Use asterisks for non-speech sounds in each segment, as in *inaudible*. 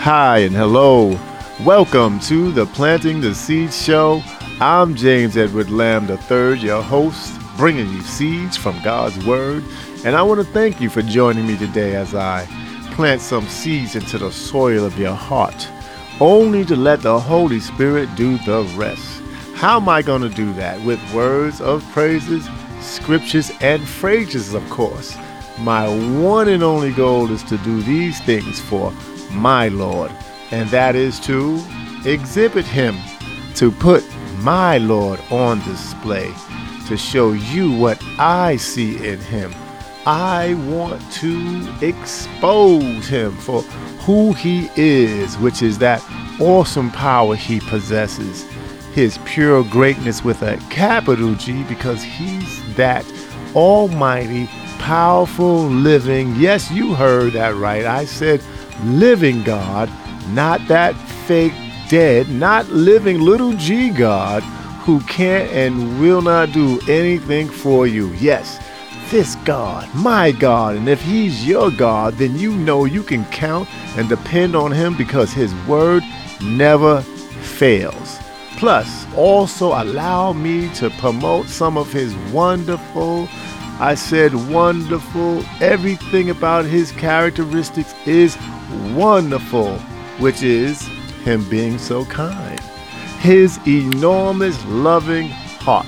Hi and hello. Welcome to the Planting the Seed Show. I'm James Edward Lamb III, your host, bringing you seeds from God's Word. And I want to thank you for joining me today as I plant some seeds into the soil of your heart, only to let the Holy Spirit do the rest. How am I going to do that? With words of praises, scriptures, and phrases, of course. My one and only goal is to do these things for my Lord, and that is to exhibit Him, to put my Lord on display, to show you what I see in Him. I want to expose Him for who He is, which is that awesome power He possesses, His pure greatness with a capital G, because He's that almighty, powerful, living. Yes, you heard that right. I said, living God, not that fake dead, not living little g God who can't and will not do anything for you. Yes, this God, my God. And if He's your God, then you know you can count and depend on Him because His word never fails. Plus, also allow me to promote some of His wonderful I said wonderful. Everything about his characteristics is wonderful, which is him being so kind. His enormous loving heart,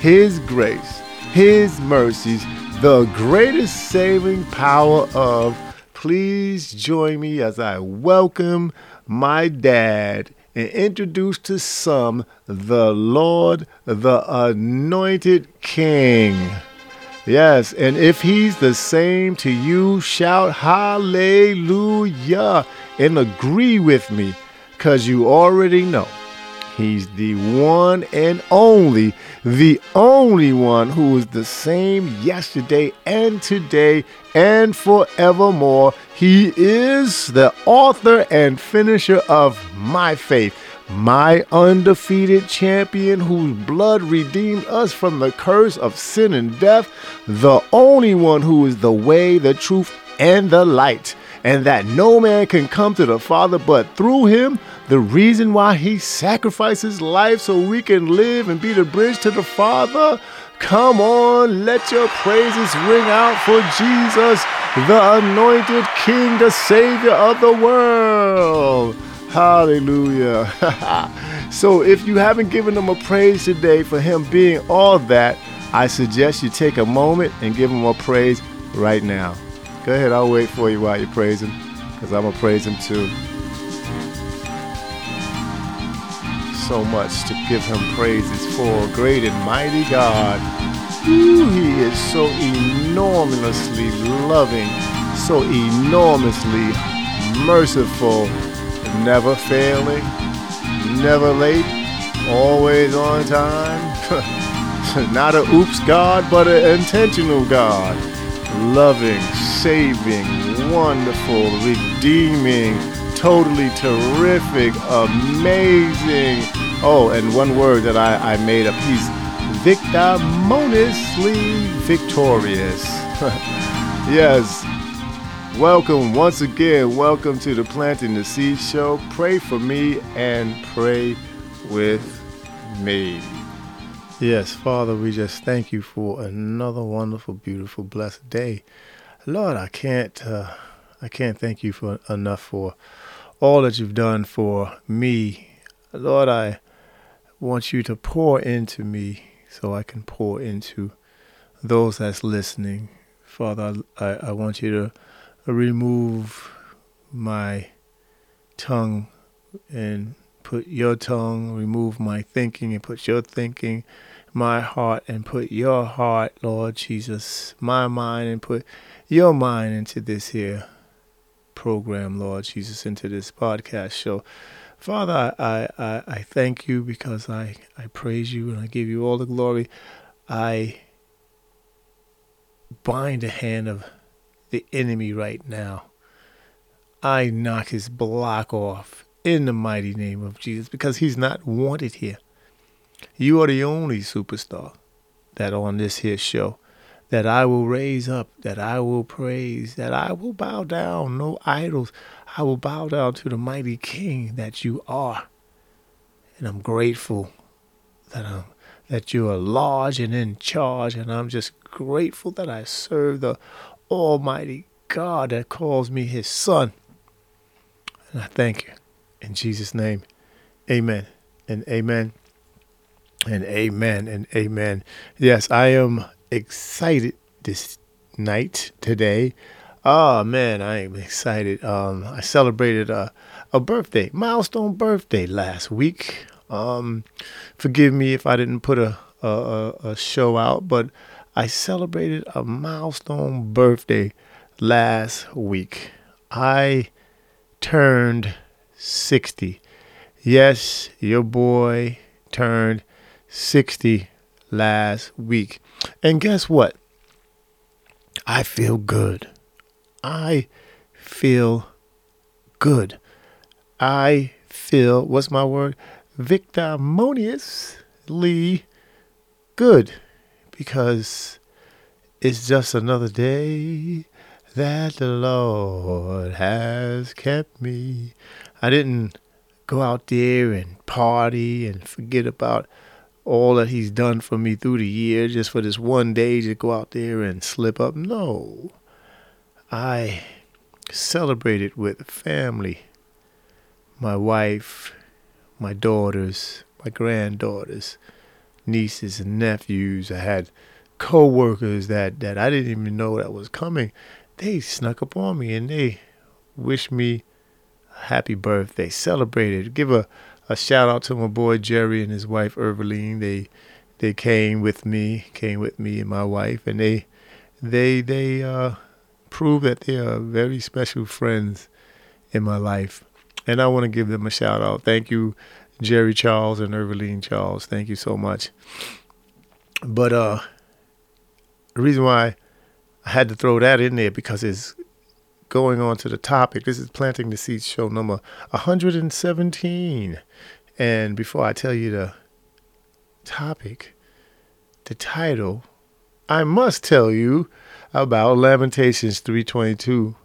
his grace, his mercies, the greatest saving power of. Please join me as I welcome my dad and introduce to some the Lord, the anointed King. Yes, and if he's the same to you, shout hallelujah and agree with me because you already know he's the one and only, the only one who is the same yesterday and today and forevermore. He is the author and finisher of my faith my undefeated champion whose blood redeemed us from the curse of sin and death, the only one who is the way, the truth, and the light, and that no man can come to the Father but through him, the reason why he sacrificed his life so we can live and be the bridge to the Father. Come on, let your praises ring out for Jesus, the anointed King, the Savior of the world. Hallelujah. *laughs* so if you haven't given him a praise today for him being all that, I suggest you take a moment and give him a praise right now. Go ahead, I'll wait for you while you praise him, because I'm going to praise him too. So much to give him praises for. Great and mighty God. Ooh, he is so enormously loving, so enormously merciful never failing, never late, always on time. *laughs* Not a oops God, but an intentional God. Loving, saving, wonderful, redeeming, totally terrific, amazing. Oh, and one word that I, I made up. He's victoriously victorious. *laughs* yes, Welcome once again. Welcome to the Planting the Seed Show. Pray for me and pray with me. Yes, Father, we just thank you for another wonderful, beautiful, blessed day. Lord, I can't, uh, I can't thank you for enough for all that you've done for me. Lord, I want you to pour into me so I can pour into those that's listening. Father, I, I want you to remove my tongue and put your tongue, remove my thinking and put your thinking, my heart and put your heart, Lord Jesus, my mind and put your mind into this here program, Lord Jesus, into this podcast show. Father, I, I, I thank you because I, I praise you and I give you all the glory. I bind the hand of the enemy right now. I knock his block off in the mighty name of Jesus because he's not wanted here. You are the only superstar that on this here show that I will raise up, that I will praise, that I will bow down. No idols. I will bow down to the mighty King that you are. And I'm grateful that I'm that you are large and in charge, and I'm just grateful that I serve the Almighty God that calls me his son. And I thank you. In Jesus' name, amen and amen and amen and amen. Yes, I am excited this night today. Oh man, I am excited. Um, I celebrated a, a birthday, milestone birthday last week. Um, forgive me if I didn't put a, a, a show out, but I celebrated a milestone birthday last week. I turned 60. Yes, your boy turned 60 last week. And guess what? I feel good. I feel good. I feel, what's my word? victimoniously good because it's just another day that the Lord has kept me. I didn't go out there and party and forget about all that He's done for me through the year just for this one day to go out there and slip up. No. I celebrated with family, my wife, my daughters, my granddaughters, nieces and nephews. I had co-workers that, that I didn't even know that was coming. They snuck up on me and they wished me a happy birthday, celebrated. Give a, a shout out to my boy Jerry and his wife Erveline. They they came with me, came with me and my wife, and they they they uh, proved that they are very special friends in my life and I want to give them a shout out. Thank you, Jerry Charles and Erveline Charles. Thank you so much. But uh, the reason why I had to throw that in there because it's going on to the topic. This is Planting the Seeds show number 117. And before I tell you the topic, the title, I must tell you about Lamentations 322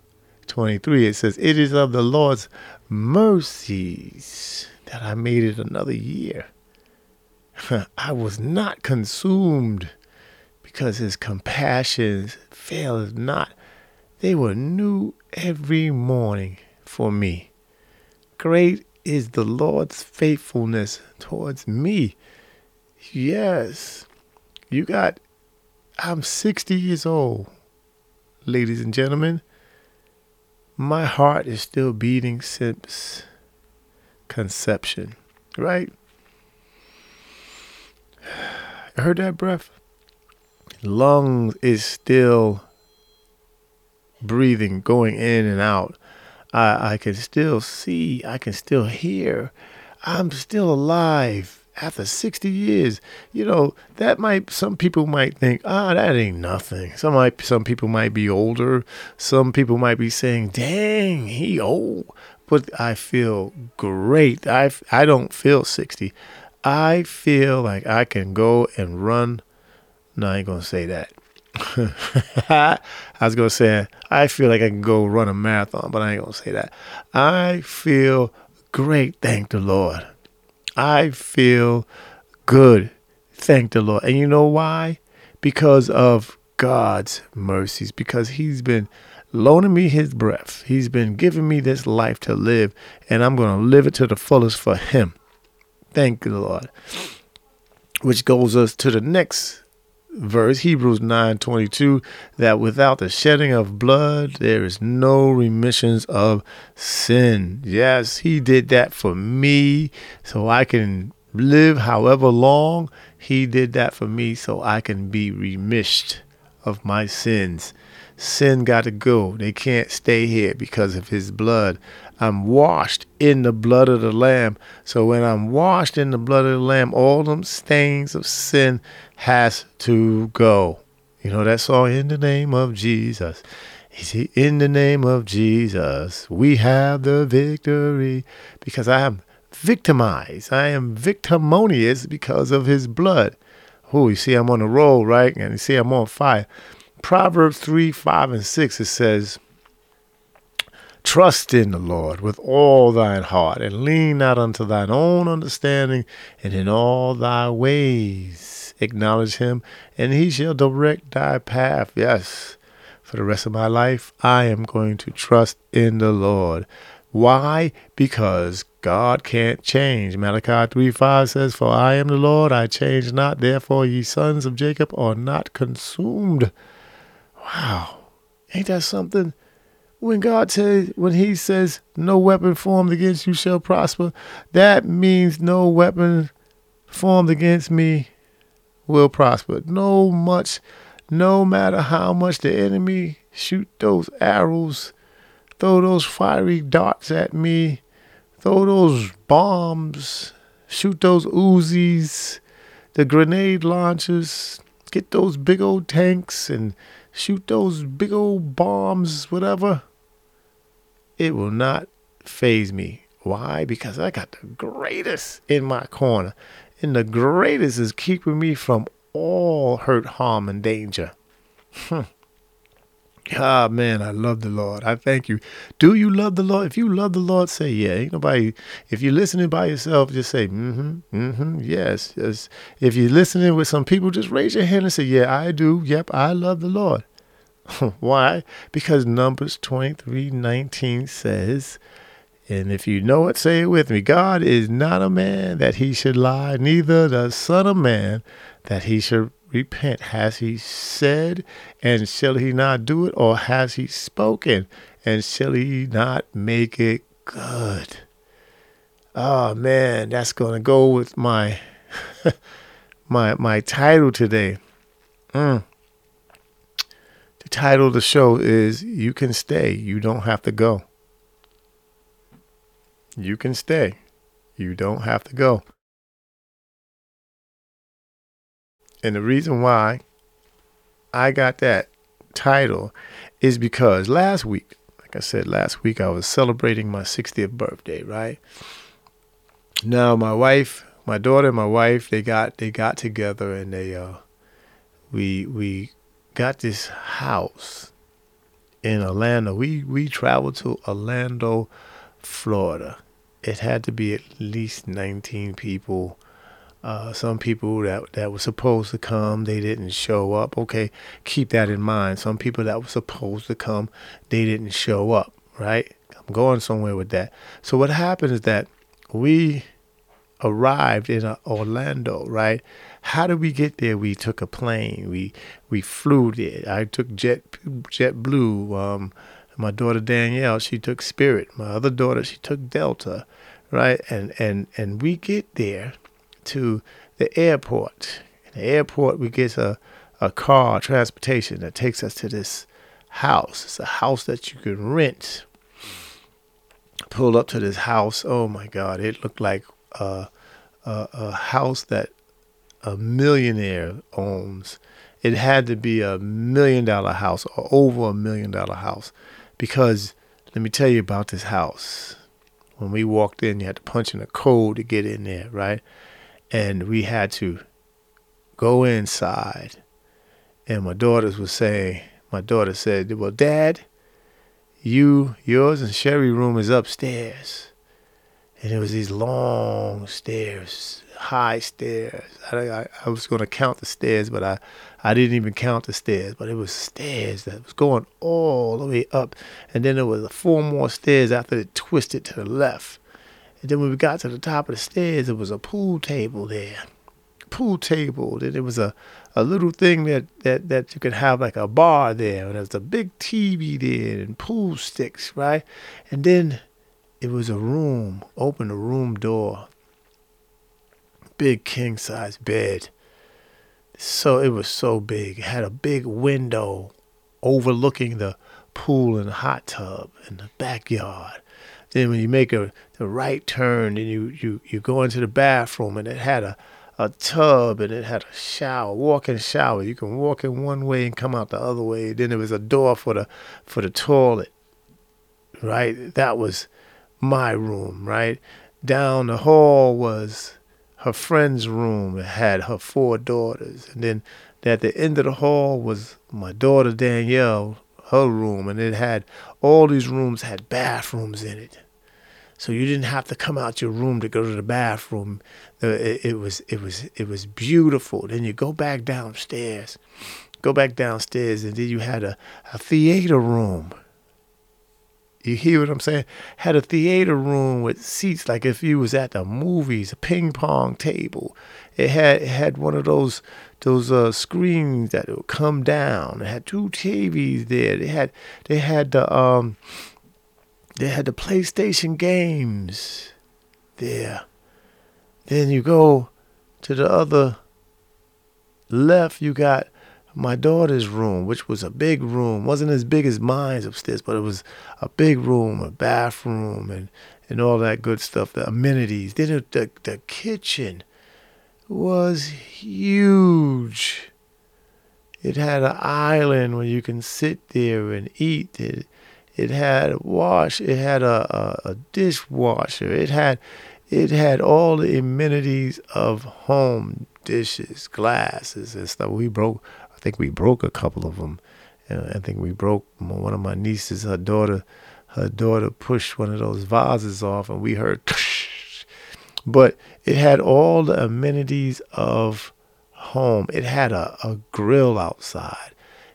23. It says, It is of the Lord's mercies that I made it another year. *laughs* I was not consumed because his compassions failed not. They were new every morning for me. Great is the Lord's faithfulness towards me. Yes, you got, I'm 60 years old, ladies and gentlemen. My heart is still beating since conception, right? I *sighs* heard that breath? Lungs is still breathing, going in and out. I, I can still see, I can still hear. I'm still alive after 60 years, you know, that might, some people might think, ah, oh, that ain't nothing. Some might, some people might be older. Some people might be saying, dang, he old. I feel great. I, I don't feel 60. I feel like I can go and run. No, I ain't to say that. *laughs* I was to say, I feel like I can go run a marathon, but I ain't to say that. I feel great. Thank the Lord. I feel good. Thank the Lord. And you know why? Because of God's mercies, because He's been loaning me His breath. He's been giving me this life to live, and I'm going to live it to the fullest for Him. Thank the Lord. Which goes us to the next verse, Hebrews 9:22, that without the shedding of blood there is no remissions of sin. Yes, he did that for me so I can live however long. He did that for me so I can be remished of my sins. Sin got to go. They can't stay here because of his blood. I'm washed in the blood of the Lamb. So when I'm washed in the blood of the Lamb, all them stains of sin has to go. You know that song, In the Name of Jesus. See, in the name of Jesus, we have the victory. Because I am victimized. I am victimonious because of his blood. Oh, you see, I'm on a roll, right? And you see, I'm on fire. Proverbs 3, 5, and 6, it says, Trust in the Lord with all thine heart, and lean not unto thine own understanding, and in all thy ways acknowledge him, and he shall direct thy path. Yes, for the rest of my life, I am going to trust in the Lord. Why? Because God can't change. Malachi 3 5 says, For I am the Lord, I change not. Therefore, ye sons of Jacob are not consumed. Wow. Ain't that something? when God says, when He says, no weapon formed against you shall prosper, that means no weapon formed against me will prosper. No much, no matter how much the enemy shoot those arrows, throw those fiery darts at me, throw those bombs, shoot those Uzis, the grenade launchers, get those big old tanks and shoot those big old bombs, whatever it will not faze me. Why? Because I got the greatest in my corner. And the greatest is keeping me from all hurt, harm, and danger. Hmm. Ah, man, I love the Lord. I thank you. Do you love the Lord? If you love the Lord, say yeah. Ain't nobody. If you're listening by yourself, just say mm-hmm, mm-hmm, yes, yes. If you're listening with some people, just raise your hand and say yeah, I do. Yep, I love the Lord. *laughs* Why? Because Numbers 23 19 says, and if you know it, say it with me God is not a man that he should lie, neither the Son of Man that he should repent. Has he said, and shall he not do it? Or has he spoken, and shall he not make it good? Oh man, that's gonna go with my *laughs* my my title today. Mm title of the show is You Can Stay, You Don't Have to Go. You can stay. You don't have to go. And the reason why I got that title is because last week, like I said, last week I was celebrating my 60th birthday, right? Now my wife, my daughter and my wife, they got they got together and they uh we we got this house in Orlando. We we traveled to Orlando, Florida. It had to be at least 19 people. Uh, some people that that were supposed to come, they didn't show up. Okay, keep that in mind. Some people that were supposed to come, they didn't show up. Right? I'm going somewhere with that. So what happened is that we arrived in uh, Orlando. Right? How did we get there? We took a plane. We we flew there. I took Jet JetBlue. Um, my daughter Danielle, she took Spirit. My other daughter, she took Delta, right? And and and we get there to the airport. In the airport, we get a a car transportation that takes us to this house. It's a house that you can rent. Pulled up to this house. Oh my God! It looked like a, a, a house that a millionaire owns, it had to be a million dollar house or over a million dollar house. Because let me tell you about this house. When we walked in, you had to punch in a code to get in there, right? And we had to go inside. And my daughters were saying, my daughter said, Well, Dad, you, yours and Sherry room is upstairs. And it was these long stairs, high stairs. I, I, I was going to count the stairs, but I, I didn't even count the stairs. But it was stairs that was going all the way up, and then there was four more stairs after it twisted to the left. And then when we got to the top of the stairs, there was a pool table there, pool table. Then there was a, a little thing that, that, that you could have like a bar there, and there was a big TV there and pool sticks, right? And then it was a room. Open the room door big king size bed. So it was so big. It had a big window overlooking the pool and hot tub and the backyard. Then when you make a the right turn and you, you, you go into the bathroom and it had a, a tub and it had a shower, walk-in shower. You can walk in one way and come out the other way. Then there was a door for the for the toilet. Right? That was my room, right? Down the hall was her friend's room that had her four daughters. And then at the end of the hall was my daughter Danielle, her room, and it had all these rooms had bathrooms in it. So you didn't have to come out your room to go to the bathroom. It, it was it was it was beautiful. Then you go back downstairs, go back downstairs, and then you had a, a theater room. You hear what I'm saying? Had a theater room with seats like if you was at the movies, a ping pong table. It had it had one of those those uh, screens that would come down. It had two TVs there. They had they had the um they had the PlayStation games there. Then you go to the other left. You got my daughter's room, which was a big room. wasn't as big as mine's upstairs, but it was a big room, a bathroom, and and all that good stuff. The amenities. Then the the kitchen was huge. It had an island where you can sit there and eat. It it had a wash. It had a, a, a dishwasher. It had it had all the amenities of home dishes, glasses, and stuff. We broke. I think we broke a couple of them. I think we broke one of my nieces. Her daughter, her daughter pushed one of those vases off, and we heard. *laughs* But it had all the amenities of home. It had a, a grill outside.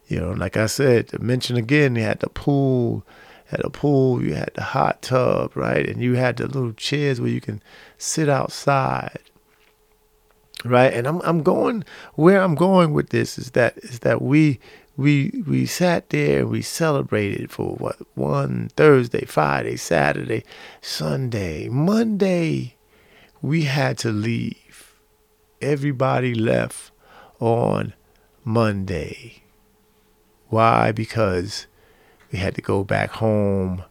You know, like I said, to mention again, you had the pool, had a pool, you had the hot tub, right? And you had the little chairs where you can sit outside. Right? And I'm I'm going where I'm going with this is that is that we we we sat there and we celebrated for what one Thursday, Friday, Saturday, Sunday, Monday we had to leave. Everybody left on Monday. Why? Because we had to go back home.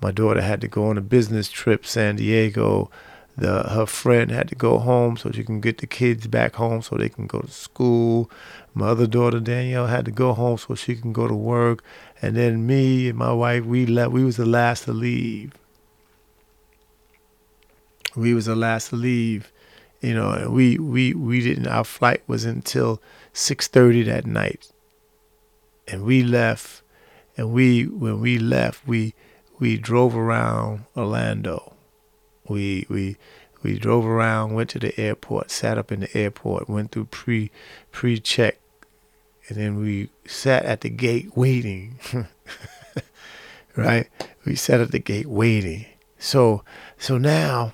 My daughter had to go on a business trip, San Diego. The her friend had to go home so she can get the kids back home so they can go to school. My other daughter Danielle had to go home so she can go to work. And then me and my wife, we left. We was the last to leave. We was the last to leave, you know, and we we we didn't. Our flight was until six thirty that night, and we left. And we when we left, we we drove around Orlando. We we we drove around, went to the airport, sat up in the airport, went through pre pre check, and then we sat at the gate waiting. *laughs* right? We sat at the gate waiting. So so now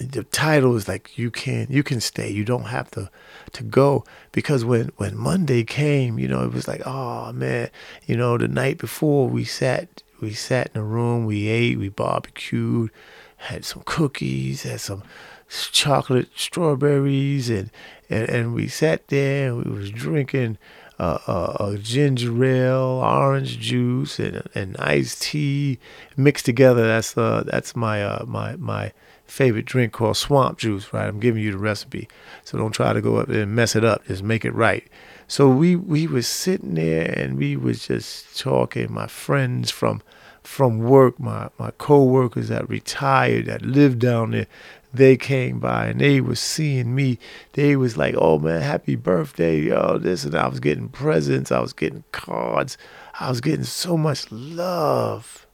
the title is like you can you can stay. You don't have to to go. Because when when monday came you know it was like oh man. You know the night before we sat we sat in a room we ate we barbecued had some cookies had some chocolate strawberries and and, and we sat there and we was drinking uh, uh, ginger ale, orange juice, and, and iced tea mixed together. That's uh, that's my uh, my my favorite drink called swamp juice, right? I'm giving you the recipe. So don't try to go up there and mess it up. Just make it right. So we we was sitting there and we was just talking. My friends from from work, my my co-workers that retired that lived down there, they came by and they was seeing me. They was like, "Oh man, happy birthday, yo!" This and I was getting presents. I was getting cards. I was getting so much love.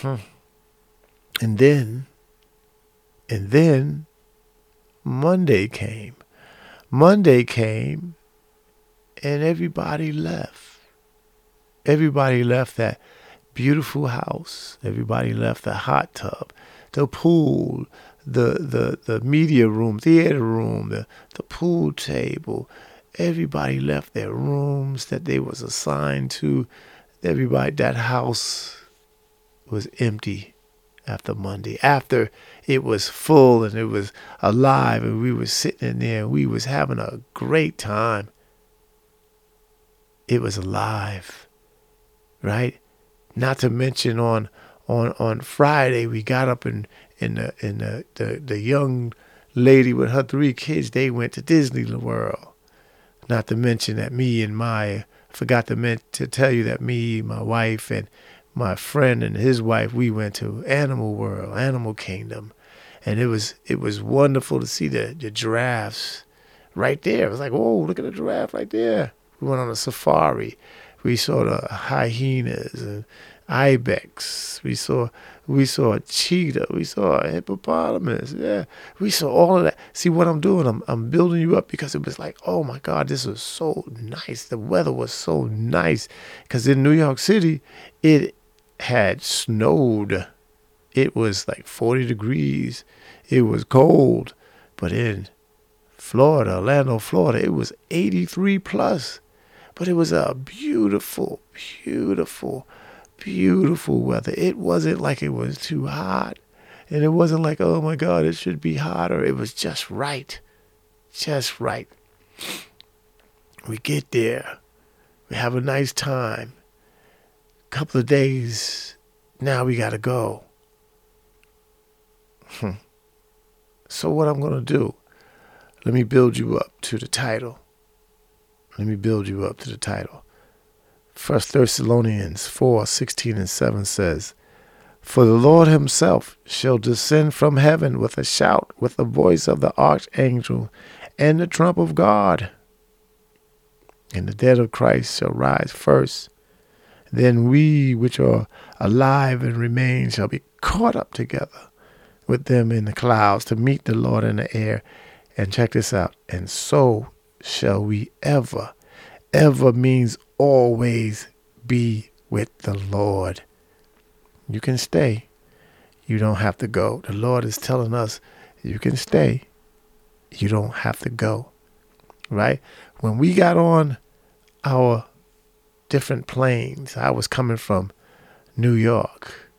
Hmm. And then, and then Monday came. Monday came and everybody left. Everybody left that beautiful house. Everybody left the hot tub, the pool, the, the, the media room, theater room, the, the pool table. Everybody left their rooms that they was assigned to. Everybody, that house was empty after Monday, after it was full and it was alive and we were sitting in there and we was having a great time. It was alive, right? Not to mention on on on Friday we got up and in the in the, the the young lady with her three kids they went to Disney World. Not to mention that me and my forgot to men- to tell you that me, my wife, and my friend and his wife, we went to Animal World, Animal Kingdom, and it was it was wonderful to see the, the giraffes right there. It was like, whoa, look at the giraffe right there. We went on a safari. We saw the hyenas and ibex. We saw we saw a cheetah. We saw a hippopotamus. Yeah, we saw all of that. See what I'm doing? I'm I'm building you up because it was like, oh my God, this was so nice. The weather was so nice because in New York City, it had snowed. It was like 40 degrees. It was cold, but in Florida, Orlando, Florida, it was 83 plus. But it was a beautiful, beautiful beautiful weather. It wasn't like it was too hot. And it wasn't like, oh my God, it should be hotter. It was just right. Just right. We get there. We have a nice time. Couple of days. Now we got to go. Hmm. So, what I'm going to do, let me build you up to the title. Let me build you up to the title. First Thessalonians 4 16 and 7 says, For the Lord himself shall descend from heaven with a shout, with the voice of the archangel, and the trump of God. And the dead of Christ shall rise first. Then we which are alive and remain shall be caught up together with them in the clouds to meet the Lord in the air. And check this out. And so shall we ever, ever means always be with the Lord. You can stay. You don't have to go. The Lord is telling us you can stay. You don't have to go. Right? When we got on our different planes, I was coming from New York.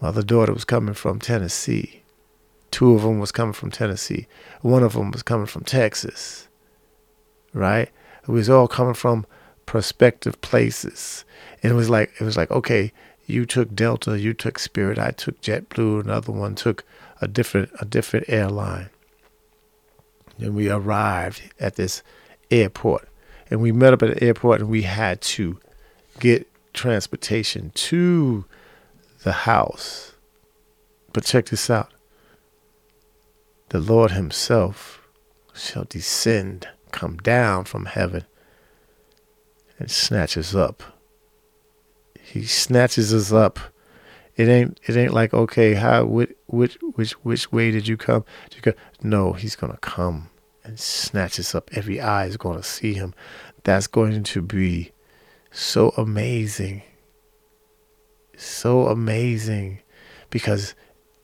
My other daughter was coming from Tennessee. Two of them was coming from Tennessee. One of them was coming from Texas. Right? It was all coming from prospective places. And it was like it was like, okay, you took Delta, you took Spirit, I took JetBlue, another one took a different a different airline. And we arrived at this airport. And we met up at the airport and we had to get transportation to the house. But check this out. The Lord Himself shall descend come down from heaven and snatches us up. He snatches us up. It ain't it ain't like okay, how which which which which way did you come? Did you go? No, he's gonna come and snatches up. Every eye is gonna see him. That's going to be so amazing. So amazing because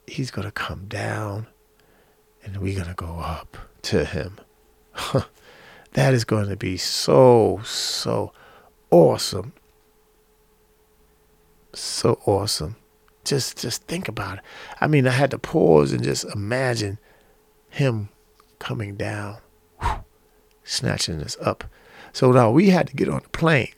he's gonna come down and we're gonna go up to him. *laughs* That is going to be so, so awesome. So awesome. Just just think about it. I mean, I had to pause and just imagine him coming down, whew, snatching us up. So now we had to get on the plane.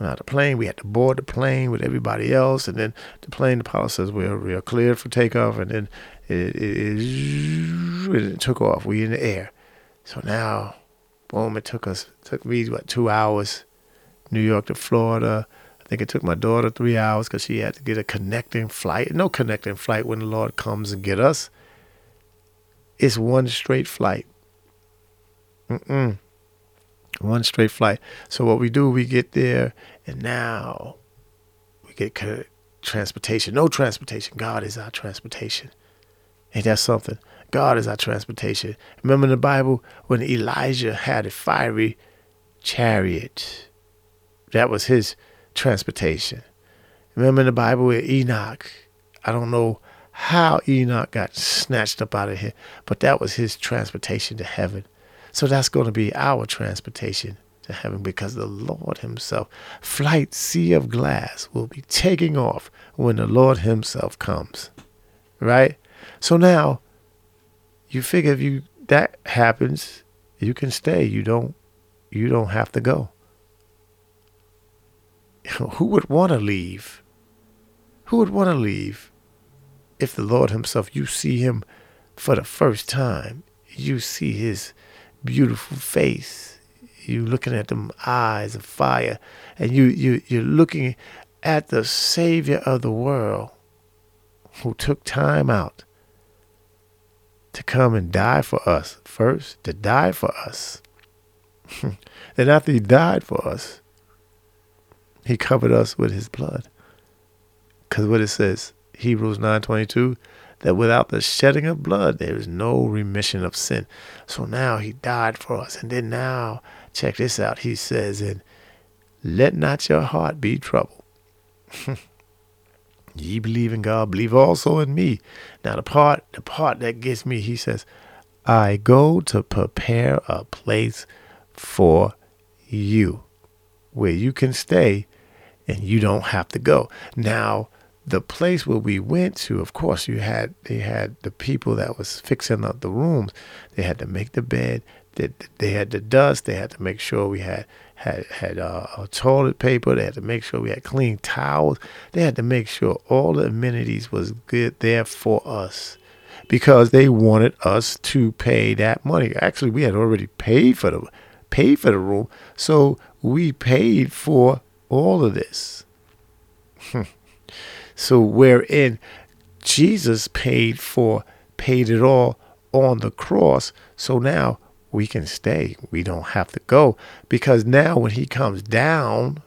Now the plane, we had to board the plane with everybody else, and then the plane, the pilot says we're, we're cleared for takeoff, and then it, it, it, it took off. We in the air. So now boom, it took us took me what two hours, New York to Florida. I think it took my daughter three hours because she had to get a connecting flight. No connecting flight when the Lord comes and get us. It's one straight flight. Mm-mm. One straight flight. So what we do, we get there, and now we get transportation. No transportation. God is our transportation. Ain't that something? God is our transportation. Remember in the Bible when Elijah had a fiery chariot? That was his transportation. Remember in the Bible with Enoch? I don't know how Enoch got snatched up out of here, but that was his transportation to heaven. So that's going to be our transportation to heaven because the Lord Himself, flight sea of glass, will be taking off when the Lord Himself comes. Right? So now you figure if you that happens, you can stay. You don't you don't have to go. *laughs* Who would want to leave? Who would want to leave if the Lord Himself, you see Him for the first time, you see His beautiful face, you looking at them eyes of fire, and you, you, you're looking at the Savior of the world who took time out to come and die for us first, to die for us. *laughs* then after he died for us, he covered us with his blood. Because what it says, Hebrews 9.22, that without the shedding of blood, there is no remission of sin. So now he died for us. And then now, check this out. He says, and let not your heart be troubled. *laughs* Ye believe in God, believe also in me. Now the part, the part that gets me, he says, I go to prepare a place for you where you can stay and you don't have to go. Now, the place where we went to, of course, you had they had the people that was fixing up the rooms. They had to make the bed. They, they had the dust. They had to make sure we had had had uh, toilet paper. They had to make sure we had clean towels. They had to make sure all the amenities was good there for us because they wanted us to pay that money. Actually, we had already paid for the paid for the room, so we paid for all of this. So wherein Jesus paid for paid it all on the cross. So now we can stay. We don't have to go because now when he comes down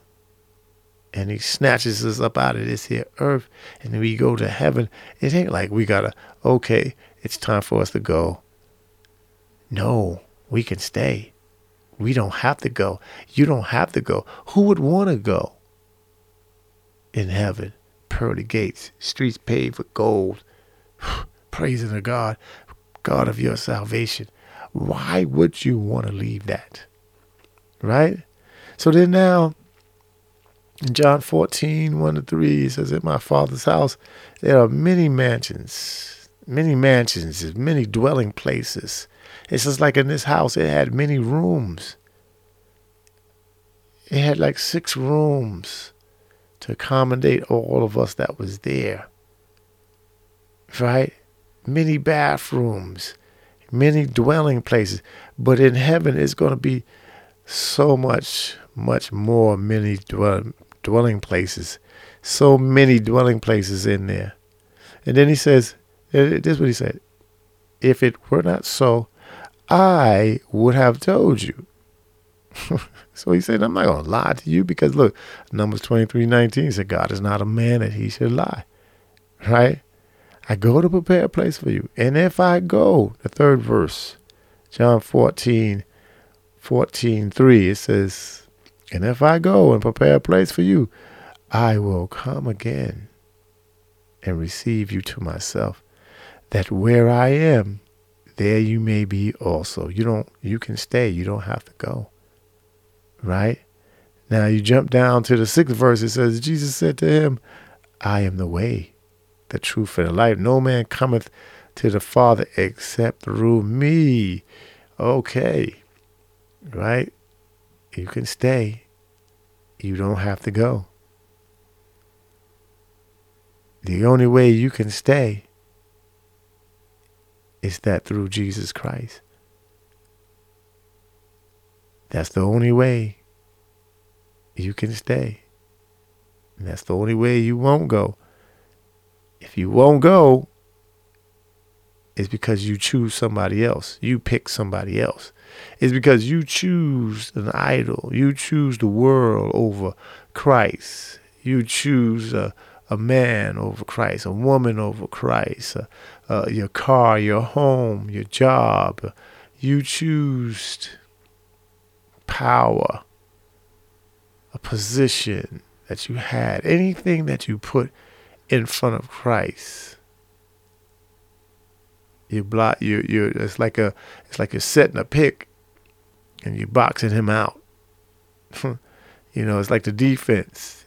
and he snatches us up out of this here earth and we go to heaven, it ain't like we gotta, okay, it's time for us to go. No, we can stay. We don't have to go. You don't have to go. Who would want to go in heaven? Pearly gates, streets paved with gold, *sighs* praising the God, God of your salvation. Why would you want to leave that? Right? So then now, in John 14, 1 to 3, he says, In my Father's house, there are many mansions, many mansions, many dwelling places. It's just like in this house, it had many rooms. It had like six rooms to accommodate all of us that was there. Right? Many bathrooms, many dwelling places. But in heaven, it's going to be so much, much more many dwell, dwelling places. So many dwelling places in there. And then he says, eh, this is what he said. If it were not so, I would have told you. *laughs* so he said, I'm not going to lie to you because look, Numbers 23 19 said, God is not a man that he should lie. Right? I go to prepare a place for you. And if I go, the third verse, John 14, 14, 3, it says, And if I go and prepare a place for you, I will come again and receive you to myself, that where I am, there you may be also. You don't you can stay, you don't have to go. Right? Now you jump down to the sixth verse, it says, Jesus said to him, I am the way, the truth, and the life. No man cometh to the Father except through me. Okay. Right? You can stay. You don't have to go. The only way you can stay is that through Jesus Christ. That's the only way you can stay. And that's the only way you won't go. If you won't go, it's because you choose somebody else. You pick somebody else. It's because you choose an idol. You choose the world over Christ. You choose a, a man over Christ, a woman over Christ, uh, uh, your car, your home, your job. You choose power, a position that you had, anything that you put in front of Christ. You block you you it's like a it's like you're setting a pick and you're boxing him out. *laughs* you know, it's like the defense.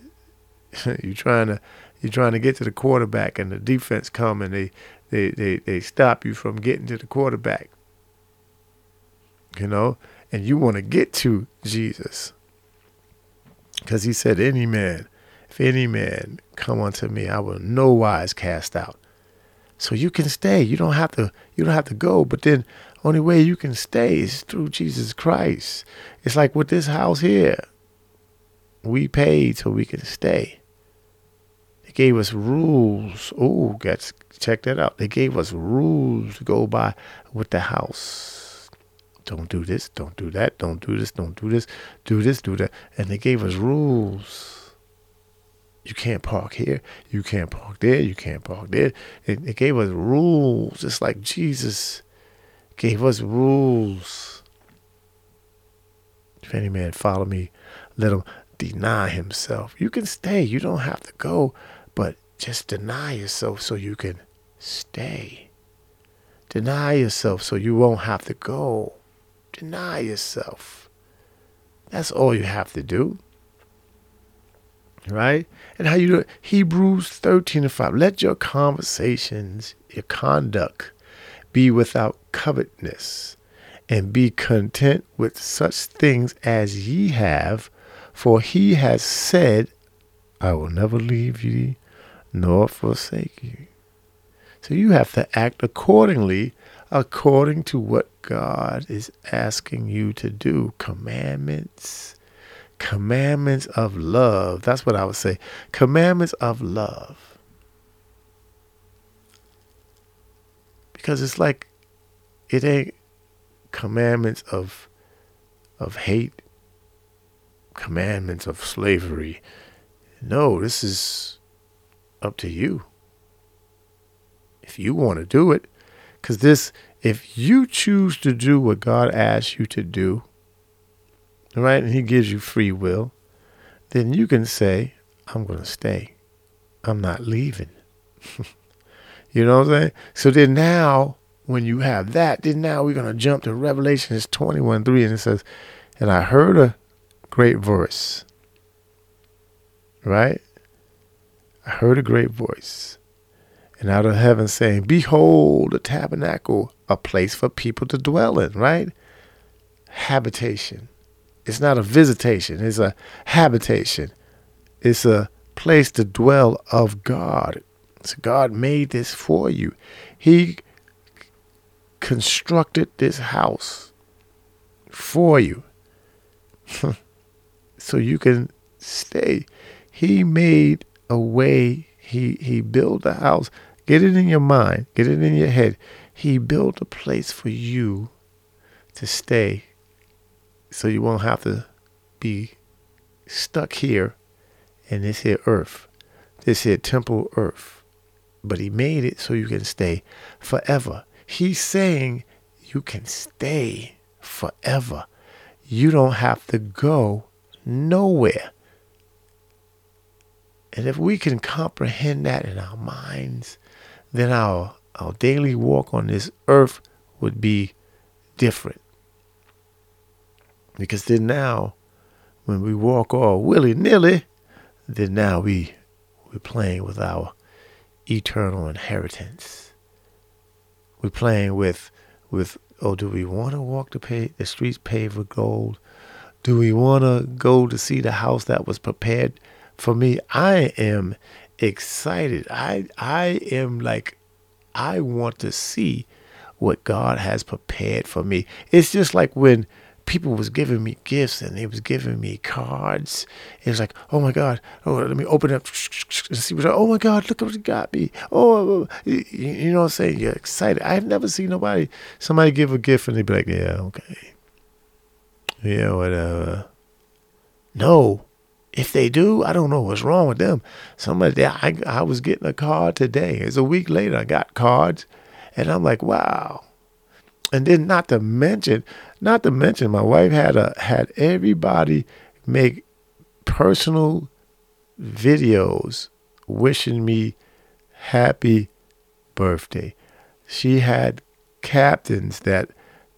*laughs* you're trying to you're trying to get to the quarterback and the defense come and they, they, they, they stop you from getting to the quarterback. You know? And you want to get to Jesus. Because he said, Any man, if any man come unto me, I will no wise cast out. So you can stay. You don't have to you don't have to go. But then only way you can stay is through Jesus Christ. It's like with this house here. We paid so we can stay They gave us rules. Oh, check that out. They gave us rules to go by with the house. Don't do this, don't do that, don't do this, don't do this, do this, do that. And they gave us rules. You can't park here, you can't park there, you can't park there. They, they gave us rules, just like Jesus gave us rules. If any man follow me, let him deny himself. You can stay, you don't have to go, but just deny yourself so you can stay. Deny yourself so you won't have to go. Deny yourself. That's all you have to do. Right? And how you do it? Hebrews 13 and 5. Let your conversations, your conduct be without covetousness, and be content with such things as ye have, for he has said, I will never leave you nor forsake you. So you have to act accordingly, according to what God is asking you to do. Commandments, commandments of love. That's what I would say. Commandments of love. Because it's like it ain't commandments of of hate, commandments of slavery. No, this is up to you if you want to do it. Because this, if you choose to do what God asks you to do, right, and He gives you free will, then you can say, I'm going to stay. I'm not leaving. *laughs* you know what I'm saying? So then now, when you have that, then now we're going to jump to Revelations 21 3, and it says, And I heard a great voice, right? I heard a great voice and out of heaven saying, Behold, the tabernacle, a place for people to dwell in, right? Habitation. It's not a visitation, it's a habitation. It's a place to dwell of God. So God made this for you. He constructed this house for you *laughs* so you can stay. He made a way he he built a house. Get it in your mind. Get it in your head. He built a place for you to stay so you won't have to be stuck here in this here earth, this here temple earth. But he made it so you can stay forever. He's saying you can stay forever. You don't have to go nowhere. And if we can comprehend that in our minds, then our our daily walk on this earth would be different. Because then now, when we walk all willy nilly, then now we we're playing with our eternal inheritance. We're playing with with oh, do we want to walk the pay, the streets paved with gold? Do we want to go to see the house that was prepared for me, I am excited. I I am like I want to see what God has prepared for me. It's just like when people was giving me gifts and they was giving me cards. It was like, oh my God, oh let me open up and see what. Oh my God, look what you got me. Oh, oh, oh you know what I'm saying? You're excited. I've never seen nobody somebody give a gift and they be like, yeah, okay, yeah, whatever. No, if they do, I don't know what's wrong with them. Somebody, I, I was getting a card today. It's a week later, I got cards, and I'm like, wow. And then, not to mention, not to mention, my wife had a had everybody make personal videos wishing me happy birthday. She had captains that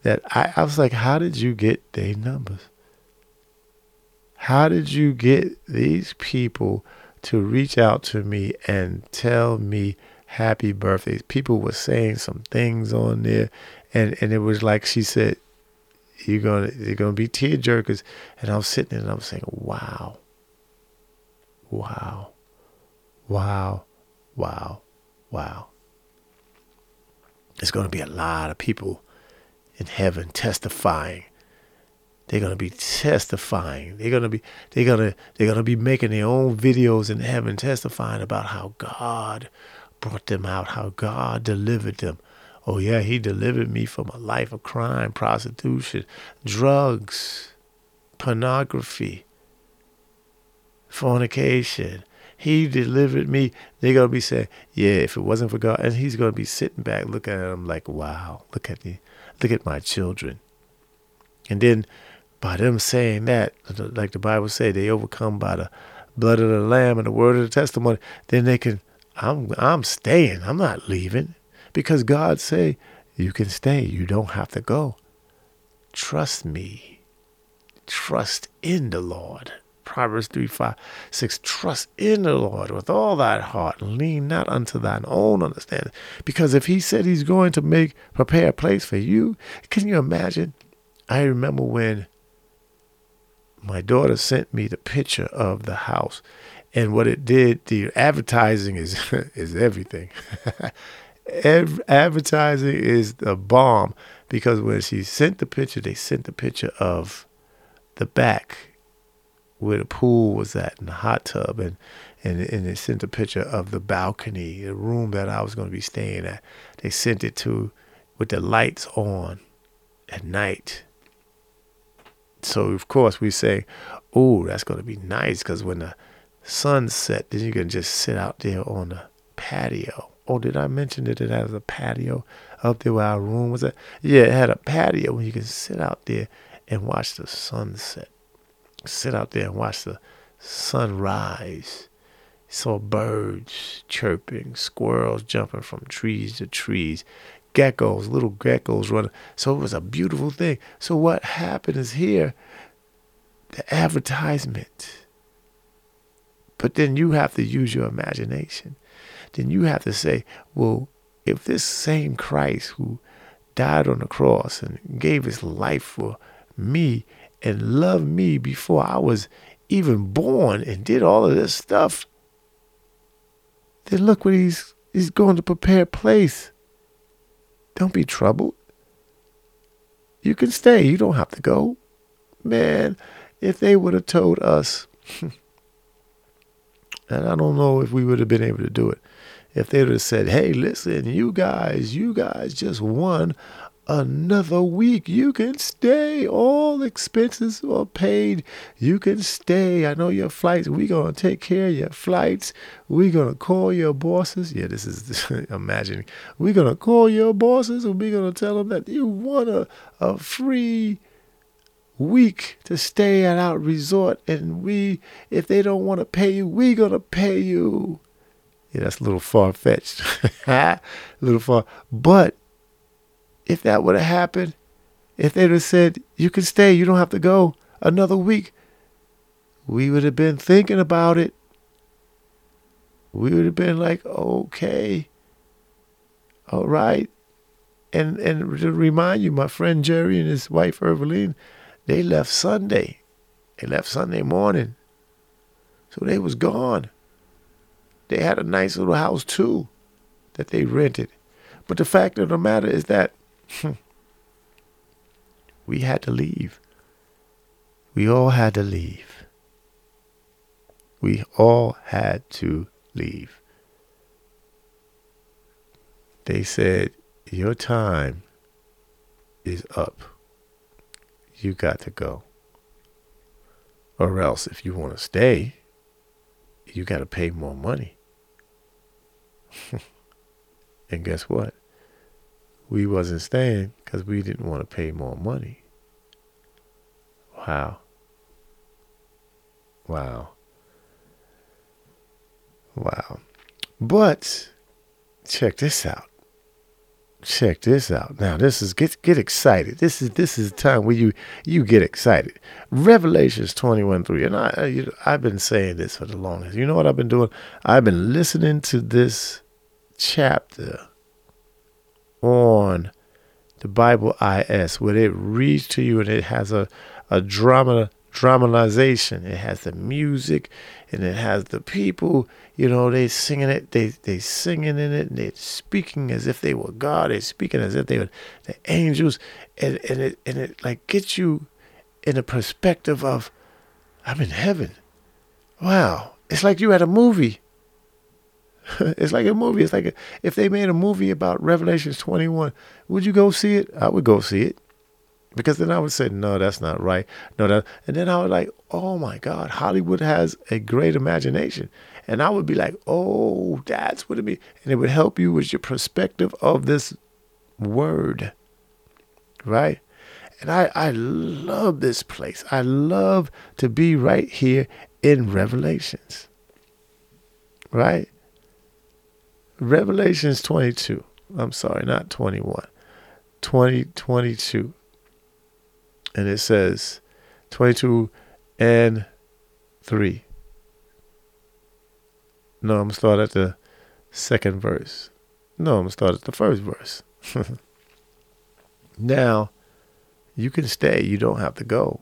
that I, I was like, how did you get their numbers? How did you get these people to reach out to me and tell me happy birthdays? People were saying some things on there, and, and it was like she said, "You're gonna you're gonna be tear jerkers," and I was sitting there and I was saying, "Wow, wow, wow, wow, wow." There's to be a lot of people in heaven testifying they're gonna be testifying. They're gonna be they're gonna they're gonna be making their own videos in heaven testifying about how God brought them out, how God delivered them. Oh, yeah, he delivered me from a life of crime, prostitution, drugs, pornography, fornication. He delivered me. They're to be saying, yeah, if it wasn't for God. And he's to be sitting back looking at them like, wow, look at me. Look at my children. And then by them saying that, like the Bible say, they overcome by the blood of the Lamb and the word of the testimony, then they can, I'm, I'm staying. I'm not leaving. Because God say, you can stay. You don't have to go. Trust me. Trust in the Lord. Proverbs 3, 5, 6. Trust in the Lord with all thy heart lean not unto thine own understanding. Because if he said he's going to make, prepare a place for you, can you imagine? I remember when my daughter sent me the picture of the house. And what it did the advertising is *laughs* is everything. *laughs* Every, advertising is the bomb because when she sent the picture they sent the picture of the back where the pool was at and the hot tub. And and, and they sent a picture of the balcony the room that i was going to be staying at. They sent it to with the lights on at night so of course we say, "Oh, that's going to be nice," because when the sun set, then you can just sit out there on the patio. Oh, did I mention that it has a patio up there where our room was at? Yeah, it had a patio where you can sit out there and watch the sunset. Sit out there and watch the sunrise. Saw birds chirping, squirrels jumping from trees to trees geckos, little geckos running. So it was a beautiful thing. So what happened is here, the advertisement. But then you have to use your imagination. Then you have to say, well, if this same Christ who died on the cross and gave his life for me and loved me before I was even born and did all of this stuff, then look what he's he's going to prepare a place don't be troubled. You can stay. You don't have to go. Man, if they would have told us, *laughs* and I don't know if we would have been able to do it, if they would have said, hey, listen, you guys, you guys just won another week. You can stay. All expenses are paid. You can stay. I know your flights. We're going to take care of your flights. We're going to call your bosses. Yeah, this is *laughs* imagining. We're going to call your bosses and we're going to tell them that you want a, a free week to stay at our resort. And we, if they don't want to pay you, we're going to pay you. Yeah, that's a little far fetched. *laughs* a little far. But if that would have happened, if they'd have said, you can stay, you don't have to go another week, we would have been thinking about it. We would have been like, okay, all right. And and to remind you, my friend Jerry and his wife Eveline, they left Sunday. They left Sunday morning. So they was gone. They had a nice little house too that they rented. But the fact of the matter is that *laughs* we had to leave. We all had to leave. We all had to leave. They said, Your time is up. You got to go. Or else, if you want to stay, you got to pay more money. *laughs* and guess what? We wasn't staying because we didn't want to pay more money. Wow. Wow. Wow. But check this out. Check this out. Now this is get get excited. This is this is the time where you you get excited. Revelations 21 3. And I you know, I've been saying this for the longest. You know what I've been doing? I've been listening to this chapter on the Bible.is, where it reads to you and it has a, a drama dramatization. It has the music and it has the people, you know, they singing it, they they singing in it and they're speaking as if they were God, they're speaking as if they were the angels, and, and it and it like gets you in a perspective of I'm in heaven. Wow. It's like you at a movie. *laughs* it's like a movie. It's like a, if they made a movie about Revelations 21, would you go see it? I would go see it. Because then I would say, no, that's not right. No, that, and then I would like, oh my God, Hollywood has a great imagination. And I would be like, oh, that's what it means. And it would help you with your perspective of this word. Right? And I, I love this place. I love to be right here in Revelations. Right? Revelations 22. I'm sorry, not 21. 20, 22 and it says 22 and 3. No, I'm going to start at the second verse. No, I'm going to start at the first verse. *laughs* now, you can stay. You don't have to go.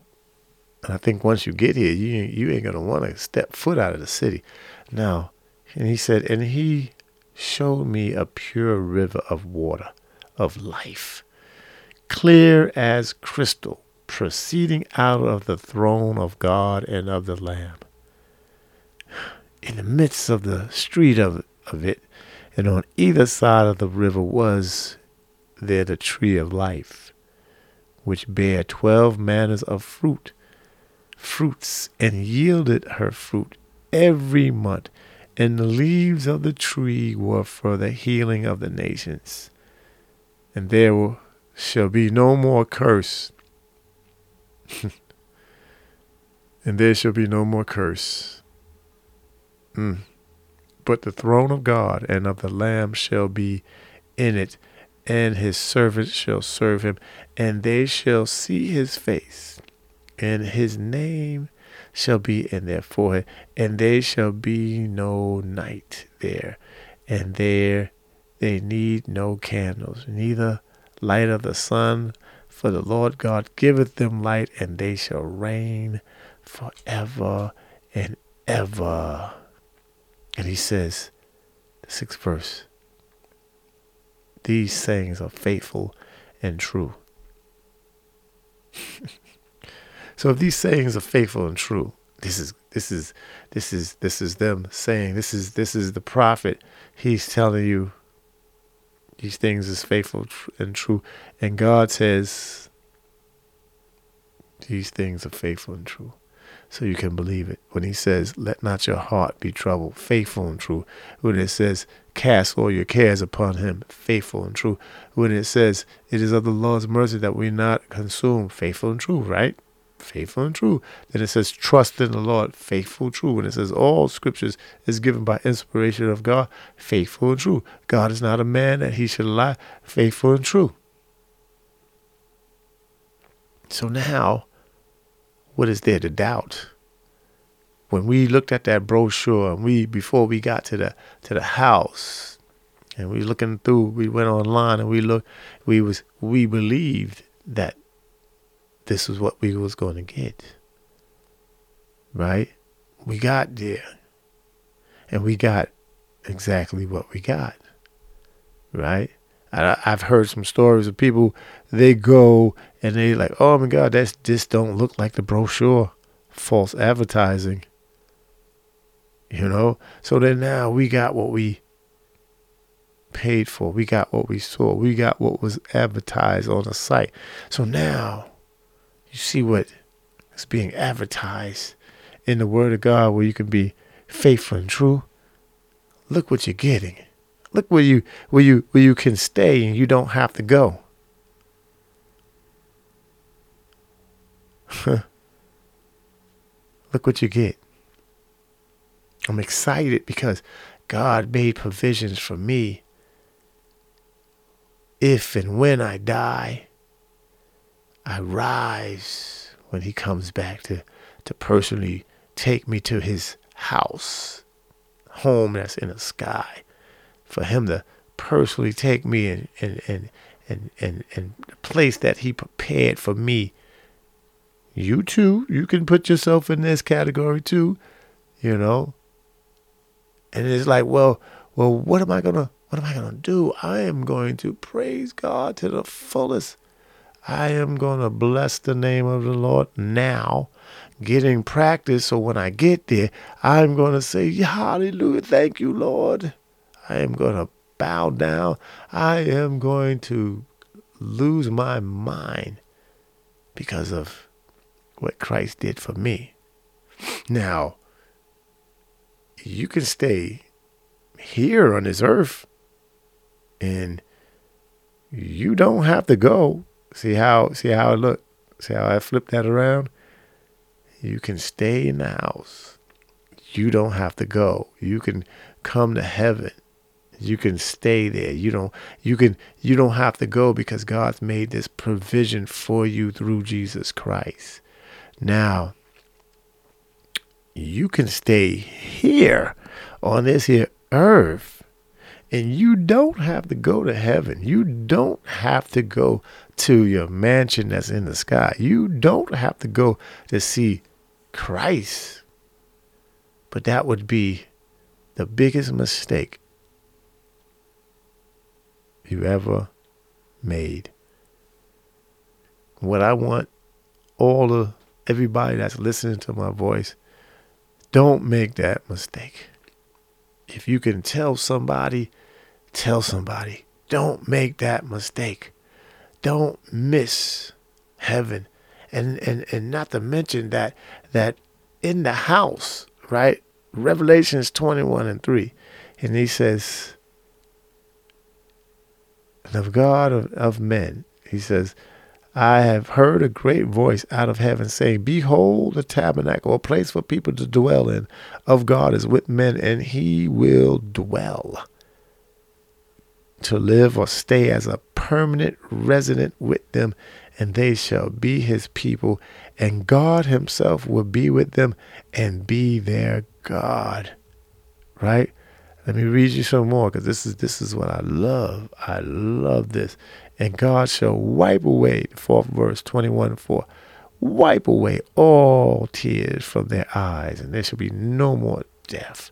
And I think once you get here, you, you ain't going to want to step foot out of the city. Now, and he said, and he showed me a pure river of water, of life, clear as crystal proceeding out of the throne of God and of the Lamb. In the midst of the street of, of it, and on either side of the river was there the tree of life, which bare twelve manners of fruit, fruits, and yielded her fruit every month, and the leaves of the tree were for the healing of the nations. And there shall be no more curse *laughs* and there shall be no more curse. Mm. But the throne of God and of the Lamb shall be in it, and his servants shall serve him, and they shall see his face, and his name shall be in their forehead, and there shall be no night there, and there they need no candles, neither light of the sun, for the Lord God giveth them light, and they shall reign forever and ever. And he says, the sixth verse, these sayings are faithful and true. *laughs* so if these sayings are faithful and true, this is this is this is this is them saying this is this is the prophet. He's telling you these things is faithful and true. And God says these things are faithful and true. So you can believe it. When he says, Let not your heart be troubled, faithful and true. When it says, Cast all your cares upon him, faithful and true. When it says, It is of the Lord's mercy that we not consume, faithful and true, right? Faithful and true. Then it says, trust in the Lord, faithful, true. When it says all scriptures is given by inspiration of God, faithful and true. God is not a man that he should lie, faithful and true. So now, what is there to doubt? When we looked at that brochure and we before we got to the to the house and we looking through, we went online and we looked we was we believed that this is what we was going to get. Right? We got there. And we got exactly what we got. Right? I, I've heard some stories of people, they go and they like, oh my God, that's just don't look like the brochure. False advertising. You know? So then now we got what we paid for. We got what we saw. We got what was advertised on the site. So now you see what is being advertised in the Word of God where you can be faithful and true. Look what you're getting. Look where you where you where you can stay and you don't have to go. *laughs* Look what you get. I'm excited because God made provisions for me if and when I die I rise when he comes back to, to personally take me to his house, home that's in the sky, for him to personally take me and and and and and, and the place that he prepared for me. You too, you can put yourself in this category too, you know. And it's like, well, well, what am I gonna what am I gonna do? I am going to praise God to the fullest I am going to bless the name of the Lord now, getting practice. So when I get there, I'm going to say, Hallelujah. Thank you, Lord. I am going to bow down. I am going to lose my mind because of what Christ did for me. Now, you can stay here on this earth and you don't have to go. See how see how it look? See how I flip that around? You can stay in the house. You don't have to go. You can come to heaven. You can stay there. You don't you can you don't have to go because God's made this provision for you through Jesus Christ. Now, you can stay here on this here earth and you don't have to go to heaven. You don't have to go to your mansion that's in the sky. You don't have to go to see Christ. But that would be the biggest mistake you ever made. What I want all of everybody that's listening to my voice, don't make that mistake. If you can tell somebody, tell somebody. Don't make that mistake. Don't miss heaven. And and and not to mention that that in the house, right? Revelations 21 and 3. And he says, and of God of, of men, he says, I have heard a great voice out of heaven saying, Behold, the tabernacle, a place for people to dwell in, of God is with men, and he will dwell. To live or stay as a permanent resident with them, and they shall be his people, and God himself will be with them and be their God. Right? Let me read you some more because this is this is what I love. I love this and God shall wipe away, fourth verse, 21 4, wipe away all tears from their eyes, and there shall be no more death,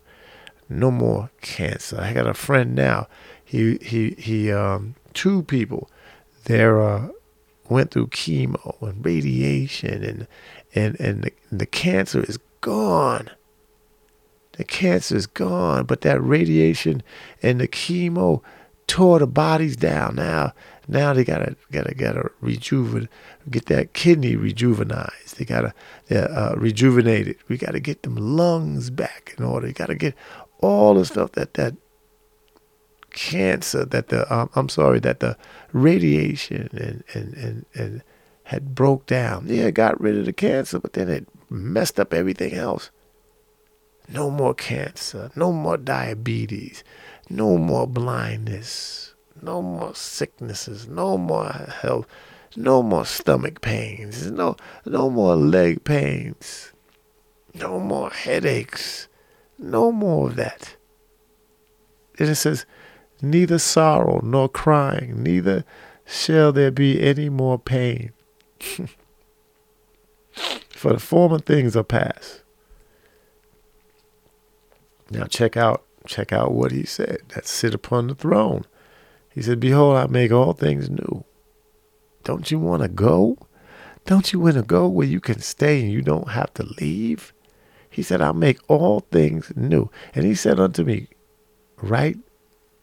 no more cancer. I got a friend now. He he he um two people there uh went through chemo and radiation and and and the, the cancer is gone. The cancer is gone, but that radiation and the chemo tore the bodies down. Now now they gotta gotta gotta rejuvenate, get that kidney rejuvenized. They gotta uh, rejuvenate it. We gotta get them lungs back in order. You gotta get all the stuff that that cancer that the um, I'm sorry that the radiation and and and and had broke down. Yeah, it got rid of the cancer, but then it messed up everything else. No more cancer, no more diabetes, no more blindness, no more sicknesses, no more health, no more stomach pains, no no more leg pains, no more headaches, no more of that. And it says, neither sorrow nor crying, neither shall there be any more pain. *laughs* For the former things are past. Now check out check out what he said. That sit upon the throne. He said, Behold, I make all things new. Don't you want to go? Don't you want to go where you can stay and you don't have to leave? He said, I'll make all things new. And he said unto me, Write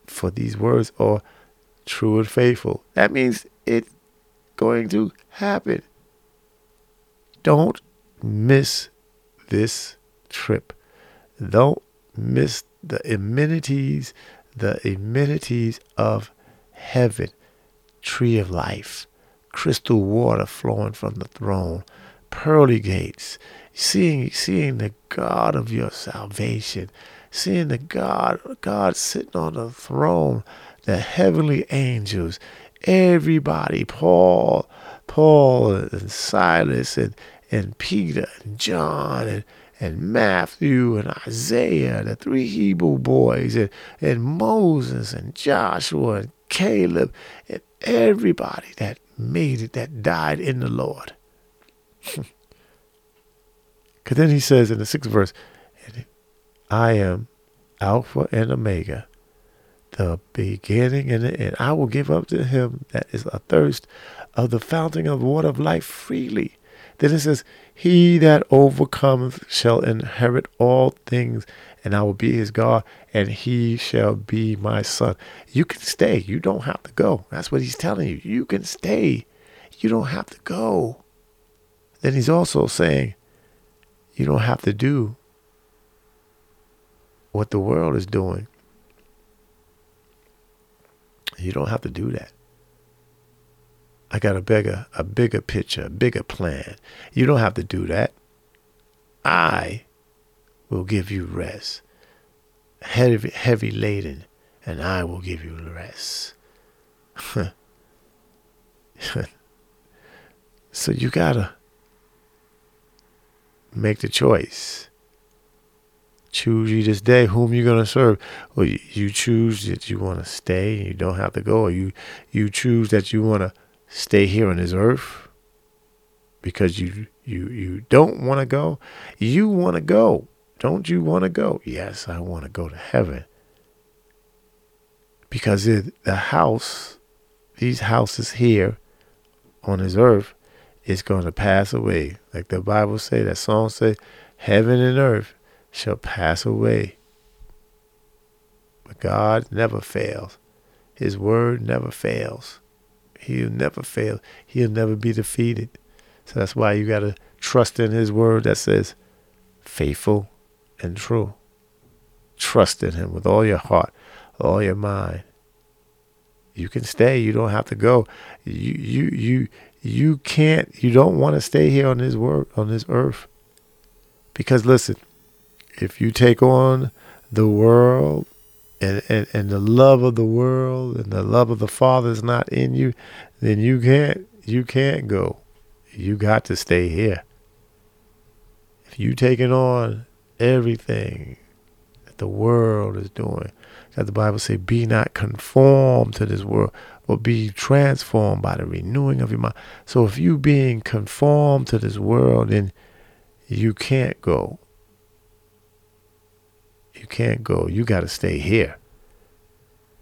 for these words are true and faithful. That means it's going to happen. Don't miss this trip. Don't miss the amenities, the amenities of heaven, tree of life, crystal water flowing from the throne, pearly gates, seeing seeing the God of your salvation, seeing the God God sitting on the throne, the heavenly angels, everybody, Paul, Paul and Silas and and Peter and John and and Matthew and Isaiah, the three Hebrew boys, and, and Moses and Joshua and Caleb, and everybody that made it, that died in the Lord. *laughs* Because then he says in the sixth verse, I am Alpha and Omega, the beginning and the end. I will give up to him that is athirst of the fountain of water of life freely. Then it says, He that overcometh shall inherit all things, and I will be his God, and he shall be my son. You can stay. You don't have to go. That's what he's telling you. You can stay. You don't have to go. Then he's also saying, you don't have to do what the world is doing. You don't have to do that. I got a bigger, a bigger picture, a bigger plan. You don't have to do that. I will give you rest. Heavy, heavy laden, and I will give you rest. *laughs* so you gotta make the choice. Choose you this day whom you're gonna serve. Or you, choose that you want to stay you don't have to go, or you you choose that you want to stay here on this earth because you you you don't want to go. You want to go. Don't you want to go? Yes, I want to go to heaven. Because it, the house, these houses here on this earth, is going to pass away. Like the Bible say, that song say, heaven and earth shall pass away. But God never fails. His word never fails. He'll never fail. He'll never be defeated. So that's why you got to trust in his word that says, faithful and true. Trust in him with all your heart, all your mind. You can stay. You don't have to go. You you you you can't. You don't want to stay here on this world on this earth. Because listen, if you take on the world and, and, and the love of the world and the love of the Father is not in you, then you can't you can't go. You got to stay here. If you taking on everything that the world is doing. That the Bible say, be not conformed to this world, but be transformed by the renewing of your mind. So if you being conformed to this world, then you can't go. You can't go. You got to stay here.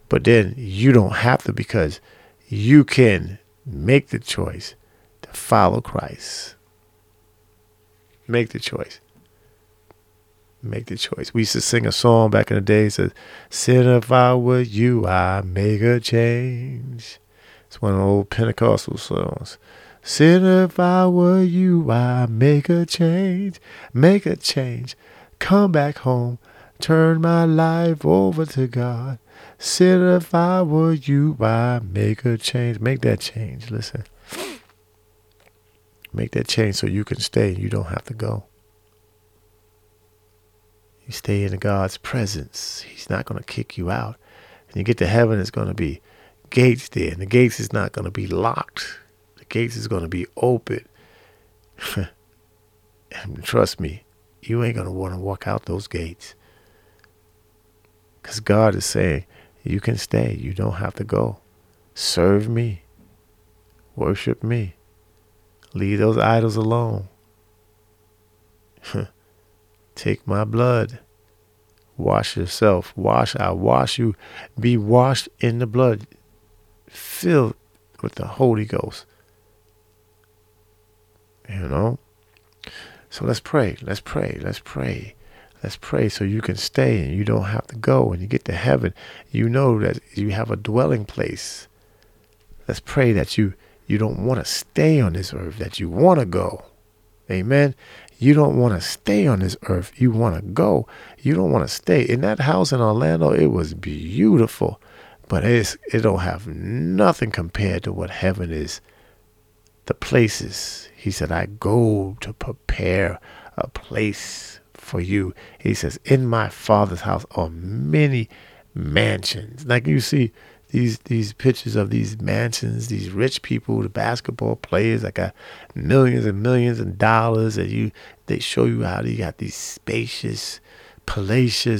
But then you don't have to because you can make the choice to follow Christ. Make the choice make the choice. We used to sing a song back in the day. It says, Sin if I were you, I make a change. It's one of the old Pentecostal songs. Sin if I were you, I make a change. Make a change. Come back home. Turn my life over to God. Sin if I were you, I make a change. Make that change. Listen. Make that change so you can stay. You don't have to go. You stay in God's presence. He's not going to kick you out. And you get to heaven, it's going to be gates there. And the gates is not going to be locked. The gates is going to be open. *laughs* and trust me, you ain't going to want to walk out those gates. Because God is saying, you can stay. You don't have to go. Serve me. Worship me. Leave those idols alone. *laughs* Take my blood. Wash yourself. Wash. I wash you. Be washed in the blood. Filled with the Holy Ghost. You know? So let's pray. Let's pray. Let's pray. Let's pray so you can stay and you don't have to go. When you get to heaven, you know that you have a dwelling place. Let's pray that you you don't want to stay on this earth, that you want to go. Amen. You don't want to stay on this earth. You want to go. You don't want to stay. In that house in Orlando, it was beautiful, but it's, it don't have nothing compared to what heaven is. The places, he said, I go to prepare a place for you. He says, in my father's house are many mansions. Like you see, these these pictures of these mansions, these rich people, the basketball players that got millions and millions of dollars, and you they show you how they got these spacious, palatial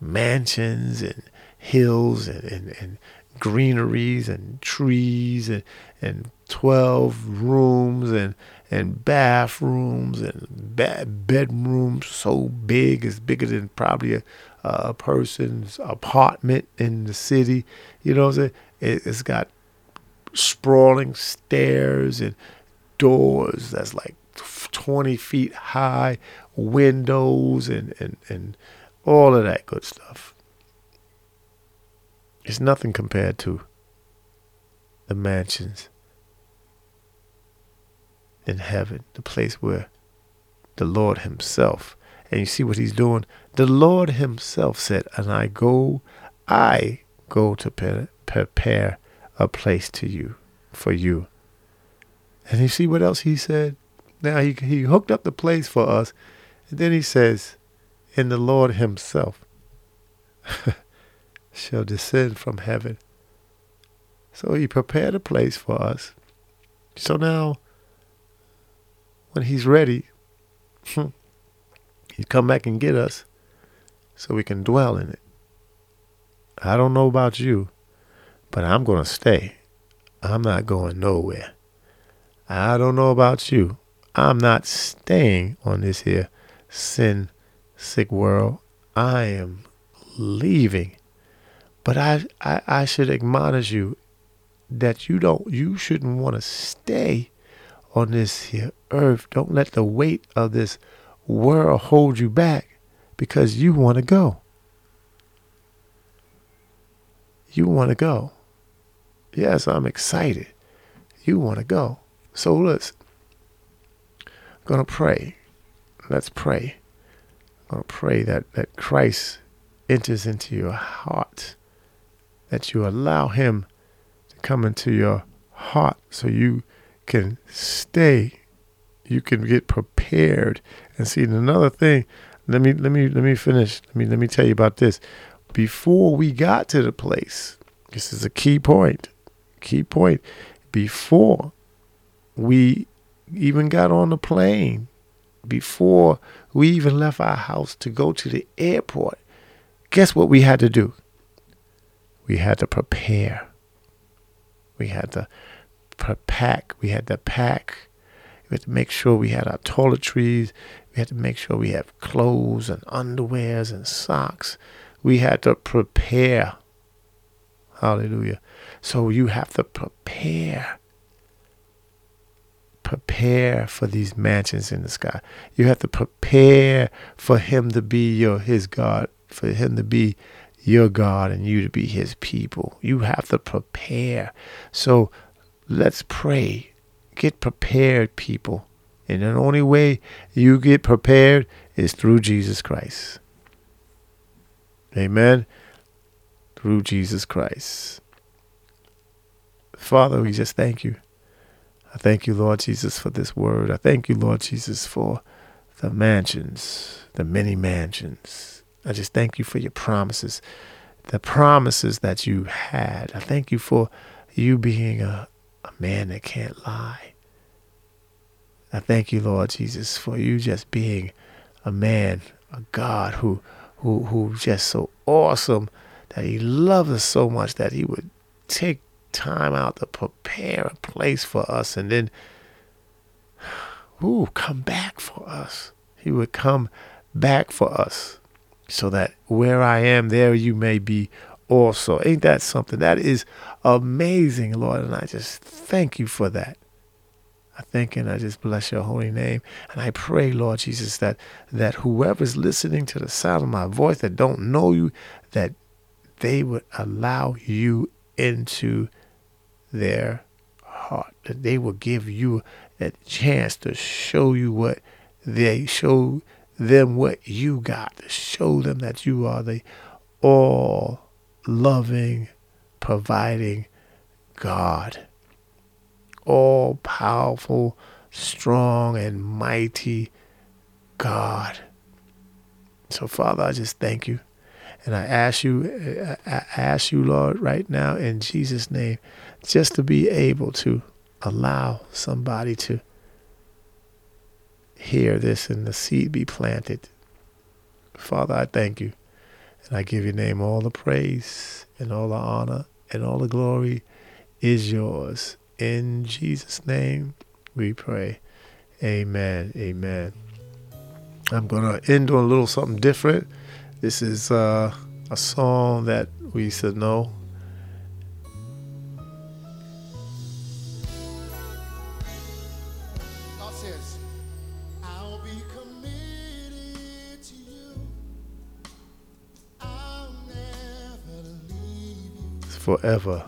mansions and hills and, and, and greeneries and trees and and 12 rooms and and bathrooms and bed bedrooms so big it's bigger than probably a, a person's apartment in the city you know what I'm saying it, it's got sprawling stairs and doors that's like 20 feet high windows and and and all of that good stuff. It's nothing compared to the mansions in heaven, the place where the Lord Himself, and you see what He's doing? The Lord Himself said, And I go, I go to pre- prepare a place to you, for you. And you see what else He said? Now He, he hooked up the place for us, and then He says, And the Lord Himself *laughs* shall descend from heaven. So He prepared a place for us. So now, when He's ready, *laughs* He'd come back and get us so we can dwell in it. I don't know about you, but I'm going to stay. I'm not going nowhere. I don't know about you. I'm not staying on this here sin sick world. I am leaving. But I, I, I should admonish you that you don't you shouldn't want to stay on this here earth. Don't let the weight of this world hold you back because you want to go. You want to go. Yes, I'm excited. You want to go. So let's gonna pray. Let's pray. I'm gonna pray that, that Christ enters into your heart. That you allow him to come into your heart so you can stay. You can get prepared. And see another thing, let me let me let me finish. Let me let me tell you about this. Before we got to the place, this is a key point. Key point. Before we even got on the plane, before we even left our house to go to the airport, guess what we had to do? We had to prepare. We had to pack. We had to pack. We had to make sure we had our toiletries. We had to make sure we have clothes and underwears and socks. We had to prepare. Hallelujah. So you have to prepare. Prepare for these mansions in the sky. You have to prepare for him to be your his God, for him to be your God and you to be his people. You have to prepare. So let's pray. Get prepared, people. And the only way you get prepared is through Jesus Christ. Amen. Through Jesus Christ. Father, we just thank you. I thank you, Lord Jesus, for this word. I thank you, Lord Jesus, for the mansions, the many mansions. I just thank you for your promises, the promises that you had. I thank you for you being a, a man that can't lie. I thank you, Lord Jesus, for you just being a man, a God who who who just so awesome that he loves us so much that he would take time out to prepare a place for us and then *sighs* ooh, come back for us. He would come back for us so that where I am, there you may be also. Ain't that something? That is amazing, Lord. And I just thank you for that. I thank and I just bless your holy name. And I pray, Lord Jesus, that that whoever's listening to the sound of my voice that don't know you, that they would allow you into their heart. That they will give you a chance to show you what they show them what you got, to show them that you are the all loving, providing God all powerful, strong, and mighty God. So, Father, I just thank you. And I ask you, I ask you, Lord, right now in Jesus' name, just to be able to allow somebody to hear this and the seed be planted. Father, I thank you. And I give your name all the praise and all the honor and all the glory is yours. In Jesus' name we pray. Amen. Amen. I'm going to end on a little something different. This is uh, a song that we used to know. God says, I'll be committed to you. I'll never leave you. Forever.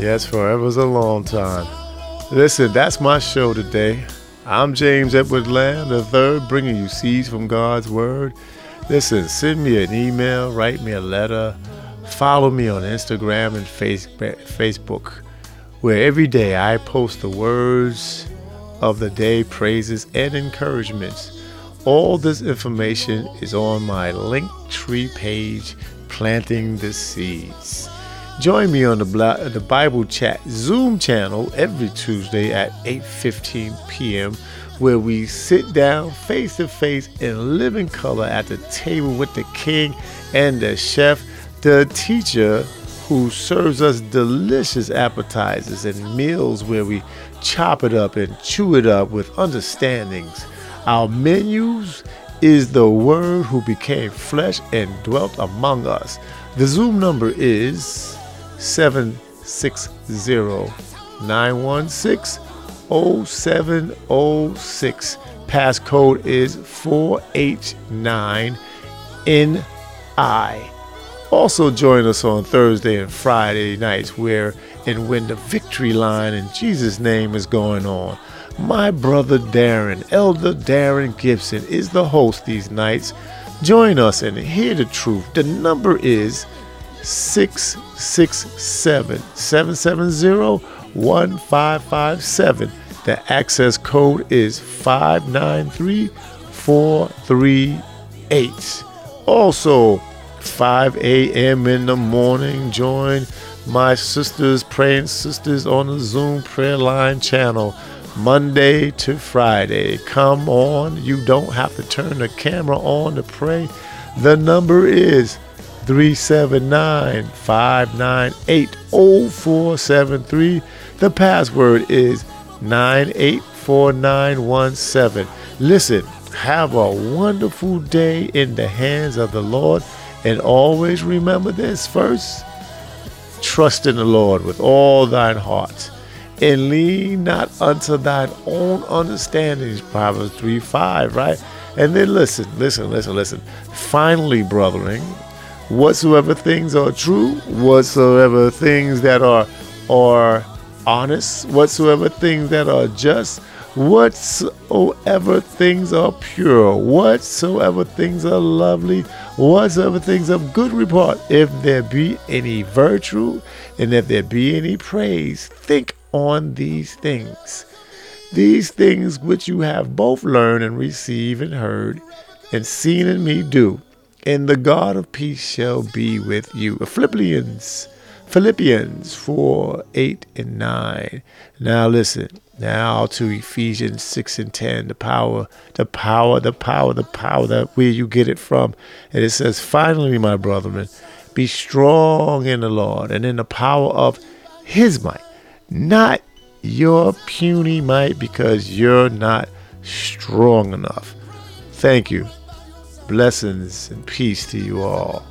Yes, forever's a long time. Listen, that's my show today. I'm James Edward Lamb III, bringing you seeds from God's Word. Listen, send me an email, write me a letter, follow me on Instagram and Facebook, where every day I post the words of the day, praises, and encouragements. All this information is on my Linktree page, Planting the Seeds. Join me on the, the Bible Chat Zoom channel every Tuesday at 8:15 p.m. where we sit down face to face in living color at the table with the king and the chef, the teacher who serves us delicious appetizers and meals where we chop it up and chew it up with understandings. Our menus is the word who became flesh and dwelt among us. The Zoom number is 760 916 0706. Passcode is 4H9NI. Also join us on Thursday and Friday nights where and when the victory line in Jesus' name is going on. My brother Darren, Elder Darren Gibson, is the host these nights. Join us and hear the truth. The number is 667 770 1557. The access code is 593438. Also, 5 a.m. in the morning, join my sisters, praying sisters on the Zoom prayer line channel. Monday to Friday. Come on. You don't have to turn the camera on to pray. The number is 379 598 0473. The password is 984917. Listen, have a wonderful day in the hands of the Lord. And always remember this first trust in the Lord with all thine heart and lean not unto thine own understandings. Proverbs 3 5, right? And then listen, listen, listen, listen. Finally, brethren, whatsoever things are true, whatsoever things that are are honest, whatsoever things that are just, whatsoever things are pure, whatsoever things are lovely, whatsoever things of good report, if there be any virtue and if there be any praise, think on these things. These things which you have both learned and received and heard and seen in me do and the God of peace shall be with you. Philippians, Philippians 4, 8, and 9. Now listen, now to Ephesians 6 and 10, the power, the power, the power, the power, that where you get it from. And it says, finally, my brethren, be strong in the Lord and in the power of his might, not your puny might because you're not strong enough. Thank you. Blessings and peace to you all.